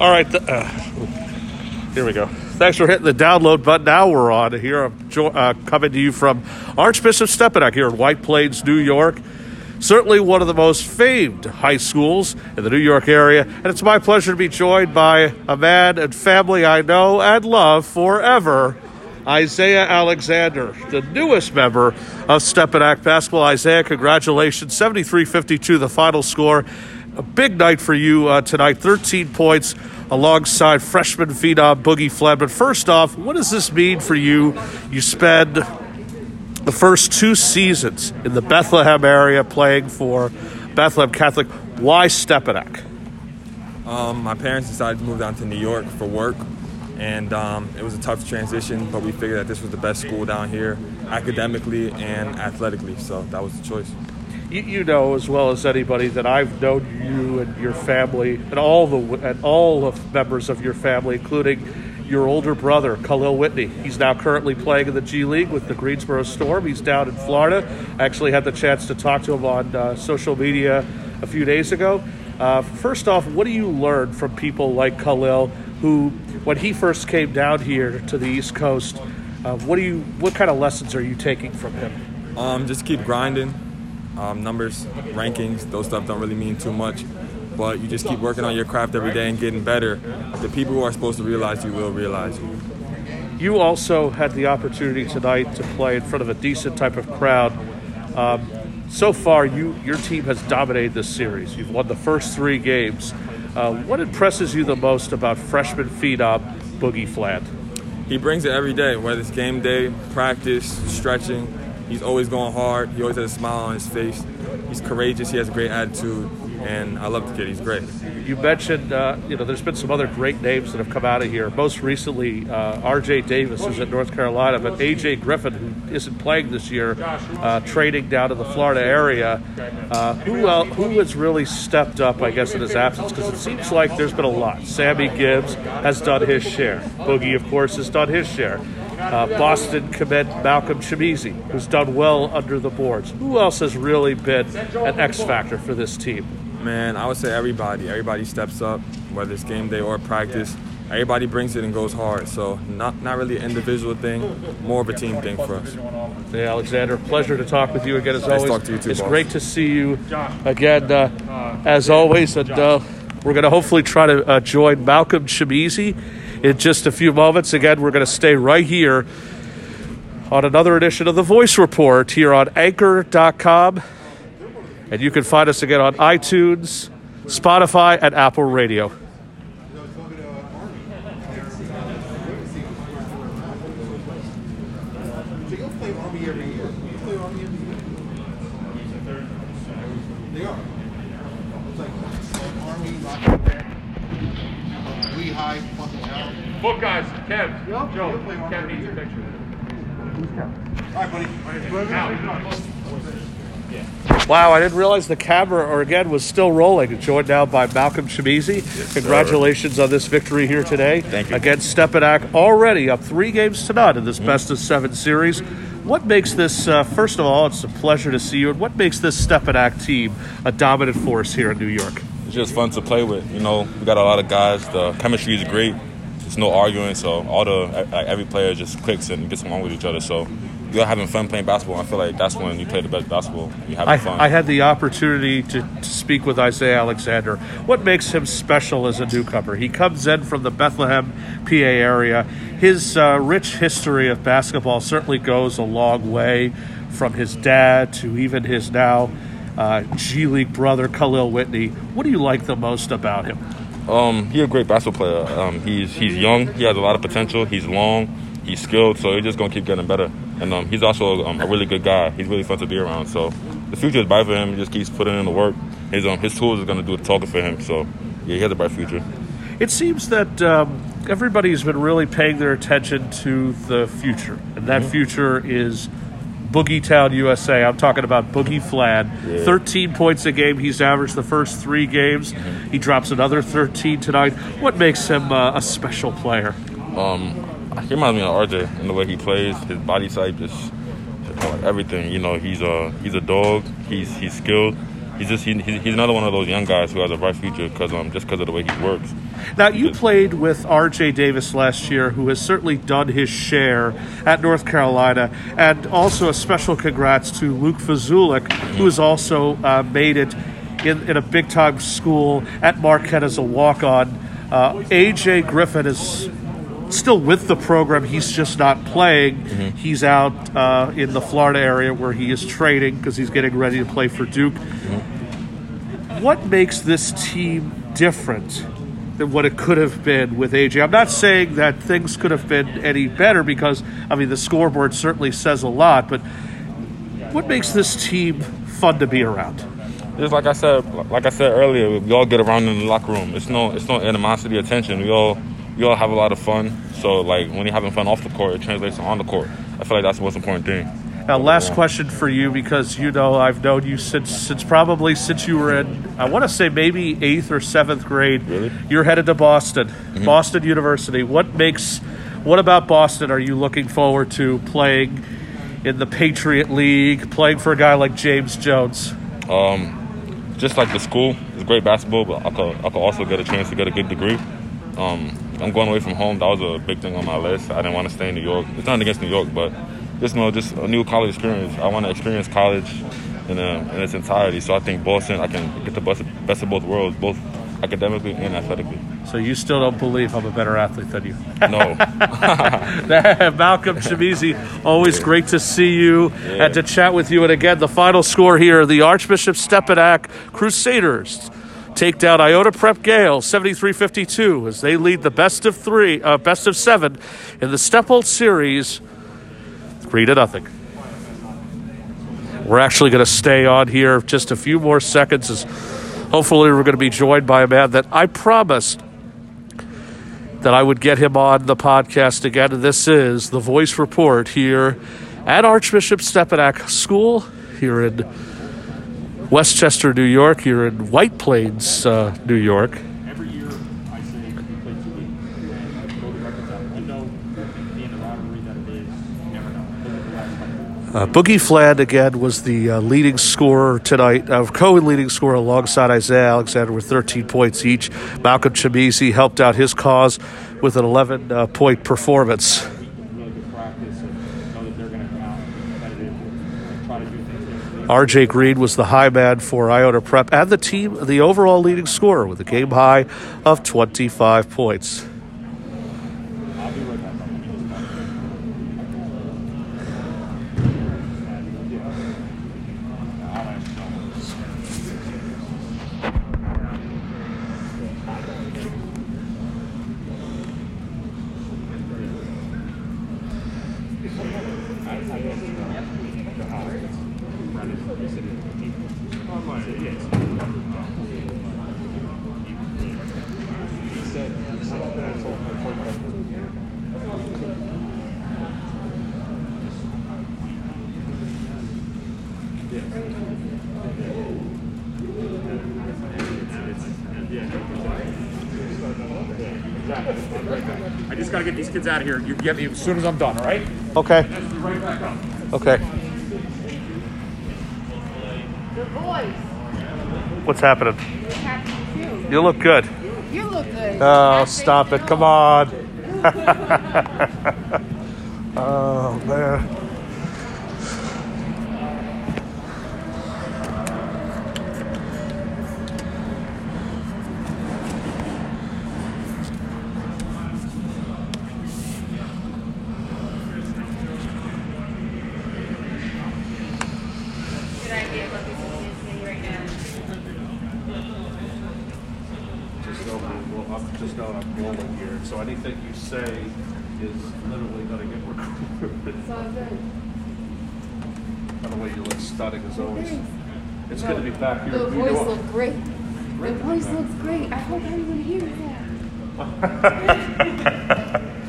All right, th- uh, here we go. Thanks for hitting the download button. Now we're on here. I'm jo- uh, coming to you from Archbishop Stepinac here in White Plains, New York. Certainly one of the most famed high schools in the New York area, and it's my pleasure to be joined by a man and family I know and love forever, Isaiah Alexander, the newest member of Stepinac basketball. Isaiah, congratulations. 73 52, the final score. A big night for you uh, tonight. 13 points alongside freshman phenom Boogie Fland. But first off, what does this mean for you? You spend the first two seasons in the Bethlehem area playing for Bethlehem Catholic. Why Stepinac? Um, my parents decided to move down to New York for work, and um, it was a tough transition, but we figured that this was the best school down here, academically and athletically, so that was the choice. You, you know as well as anybody that I've known you and your family and all the and all of members of your family, including your older brother, Khalil Whitney. He's now currently playing in the G League with the Greensboro Storm. He's down in Florida. I actually had the chance to talk to him on uh, social media a few days ago. Uh, first off, what do you learn from people like Khalil, who, when he first came down here to the East Coast, uh, what do you, what kind of lessons are you taking from him? Um, just keep grinding. Um, numbers, rankings, those stuff don't really mean too much but you just keep working on your craft every day and getting better. The people who are supposed to realize you will realize you. You also had the opportunity tonight to play in front of a decent type of crowd. Um, so far, you your team has dominated this series. You've won the first three games. Uh, what impresses you the most about freshman phenom Boogie Fland? He brings it every day, whether it's game day, practice, stretching. He's always going hard. He always has a smile on his face. He's courageous. He has a great attitude and I love the kid. He's great. You mentioned, uh, you know, there's been some other great names that have come out of here. Most recently, uh, R.J. Davis is at North Carolina, but A.J. Griffin, who isn't playing this year, uh, trading down to the Florida area. Uh, who uh, who has really stepped up, I guess, in his absence? Because it seems like there's been a lot. Sammy Gibbs has done his share. Boogie, of course, has done his share. Uh, Boston commit Malcolm Chimezie, who's done well under the boards. Who else has really been an X factor for this team? Man, I would say everybody. Everybody steps up, whether it's game day or practice. Everybody brings it and goes hard. So not not really an individual thing, more of a team thing for us. Hey, Alexander, pleasure to talk with you again as nice always. Talk to you too, it's boss. great to see you again uh, as always, and uh, we're going to hopefully try to uh, join Malcolm Chimezie in just a few moments. Again, we're going to stay right here on another edition of the Voice Report here on Anchor.com. And you can find us again on iTunes, Spotify, and Apple Radio. Look, guys, Kev, Joe, Kev needs a picture. Wow, I didn't realize the camera, or again, was still rolling. Joined now by Malcolm Chimezie. Congratulations on this victory here today. Thank you. Against Stepinac, already up three games to none in this best of seven series. What makes this, uh, first of all, it's a pleasure to see you, and what makes this Stepinac team a dominant force here in New York? It's just fun to play with. You know, we got a lot of guys. The chemistry is great. There's no arguing, so all the like, every player just clicks and gets along with each other. So you're having fun playing basketball. I feel like that's when you play the best basketball. You having I, fun. I had the opportunity to, to speak with Isaiah Alexander. What makes him special as a newcomer? He comes in from the Bethlehem, PA area. His uh, rich history of basketball certainly goes a long way from his dad to even his now uh, G League brother, Khalil Whitney. What do you like the most about him? Um, he's a great basketball player. Um, he's he's young. He has a lot of potential. He's long. He's skilled. So he's just gonna keep getting better. And um, he's also um, a really good guy. He's really fun to be around. So the future is bright for him. He just keeps putting in the work. His um his tools are gonna do the talking for him. So yeah, he has a bright future. It seems that um, everybody's been really paying their attention to the future, and that future is Boogie Town, USA. I'm talking about Boogie Fland. 13 points a game. He's averaged the first three games. He drops another 13 tonight. What makes him uh, a special player? Um, he reminds me of RJ in the way he plays. His body type is like everything. You know, he's a he's a dog. He's he's skilled. he's just he, he's he's another one of those young guys who has a bright future because um just because of the way he works. Now, you played with R.J. Davis last year, who has certainly done his share at North Carolina, and also a special congrats to Luke Vazulik, who has also uh, made it in, in a big time school at Marquette as a walk on. Uh, A.J. Griffin is still with the program, he's just not playing. He's out uh, in the Florida area where he is training because he's getting ready to play for Duke. What makes this team different than what it could have been with AJ? I'm not saying that things could have been any better because, I mean, the scoreboard certainly says a lot, but what makes this team fun to be around? Just like I said, like I said earlier, we all get around in the locker room. It's no, it's no animosity or tension. We all, we all have a lot of fun. So like when you're having fun off the court, it translates on the court. I feel like that's the most important thing. Now, last question for you because you know I've known you since since probably since you were in I want to say maybe eighth or seventh grade. Really? You're headed to Boston, Boston University. What makes what about Boston are you looking forward to playing in the Patriot League, playing for a guy like James Jones? Um, just like the school, it's great basketball, but I could, I could also get a chance to get a good degree. Um, I'm going away from home. That was a big thing on my list. I didn't want to stay in New York. It's not against New York, but just you know, just a new college experience. I want to experience college in, a, in its entirety. So I think Boston, I can get the best, best of both worlds, both academically and athletically. So you still don't believe I'm a better athlete than you? No, Malcolm Chimezie, always great to see you and to chat with you. And again, the final score here the Archbishop Stepinac Crusaders take down Iona Prep Gale 73 52 as they lead the best of three, uh, best of seven in the Steppold series, three to nothing. We're actually going to stay on here just a few more seconds as hopefully we're going to be joined by a man that I promised that I would get him on the podcast again. This is the Voice Report here at Archbishop Stepinac School here in Westchester, New York, here in White Plains, uh, New York. Uh, Boogie Fland again was the uh, leading scorer tonight, uh, co-leading scorer alongside Isaiah Alexander with 13 points each. Malcolm Chimezie helped out his cause with an 11 uh, point performance. RJ Green was the high man for Iona Prep and the team, the overall leading scorer with a game high of 25 points. I just got to get these kids out of here. You get me as soon as I'm done, all right? Okay. Right back up. Okay. The voice. What's happening? Happy you. You look good. You look good. Oh, stop it. Come on. oh, man. Good idea about this thing right now. Just know, well, I'm just know I'm rolling here. So anything you say is literally going to get recorded. By the way, you look stunning as always. It's good to be back here The voice looks great. The voice looks great. I hope everyone hears that.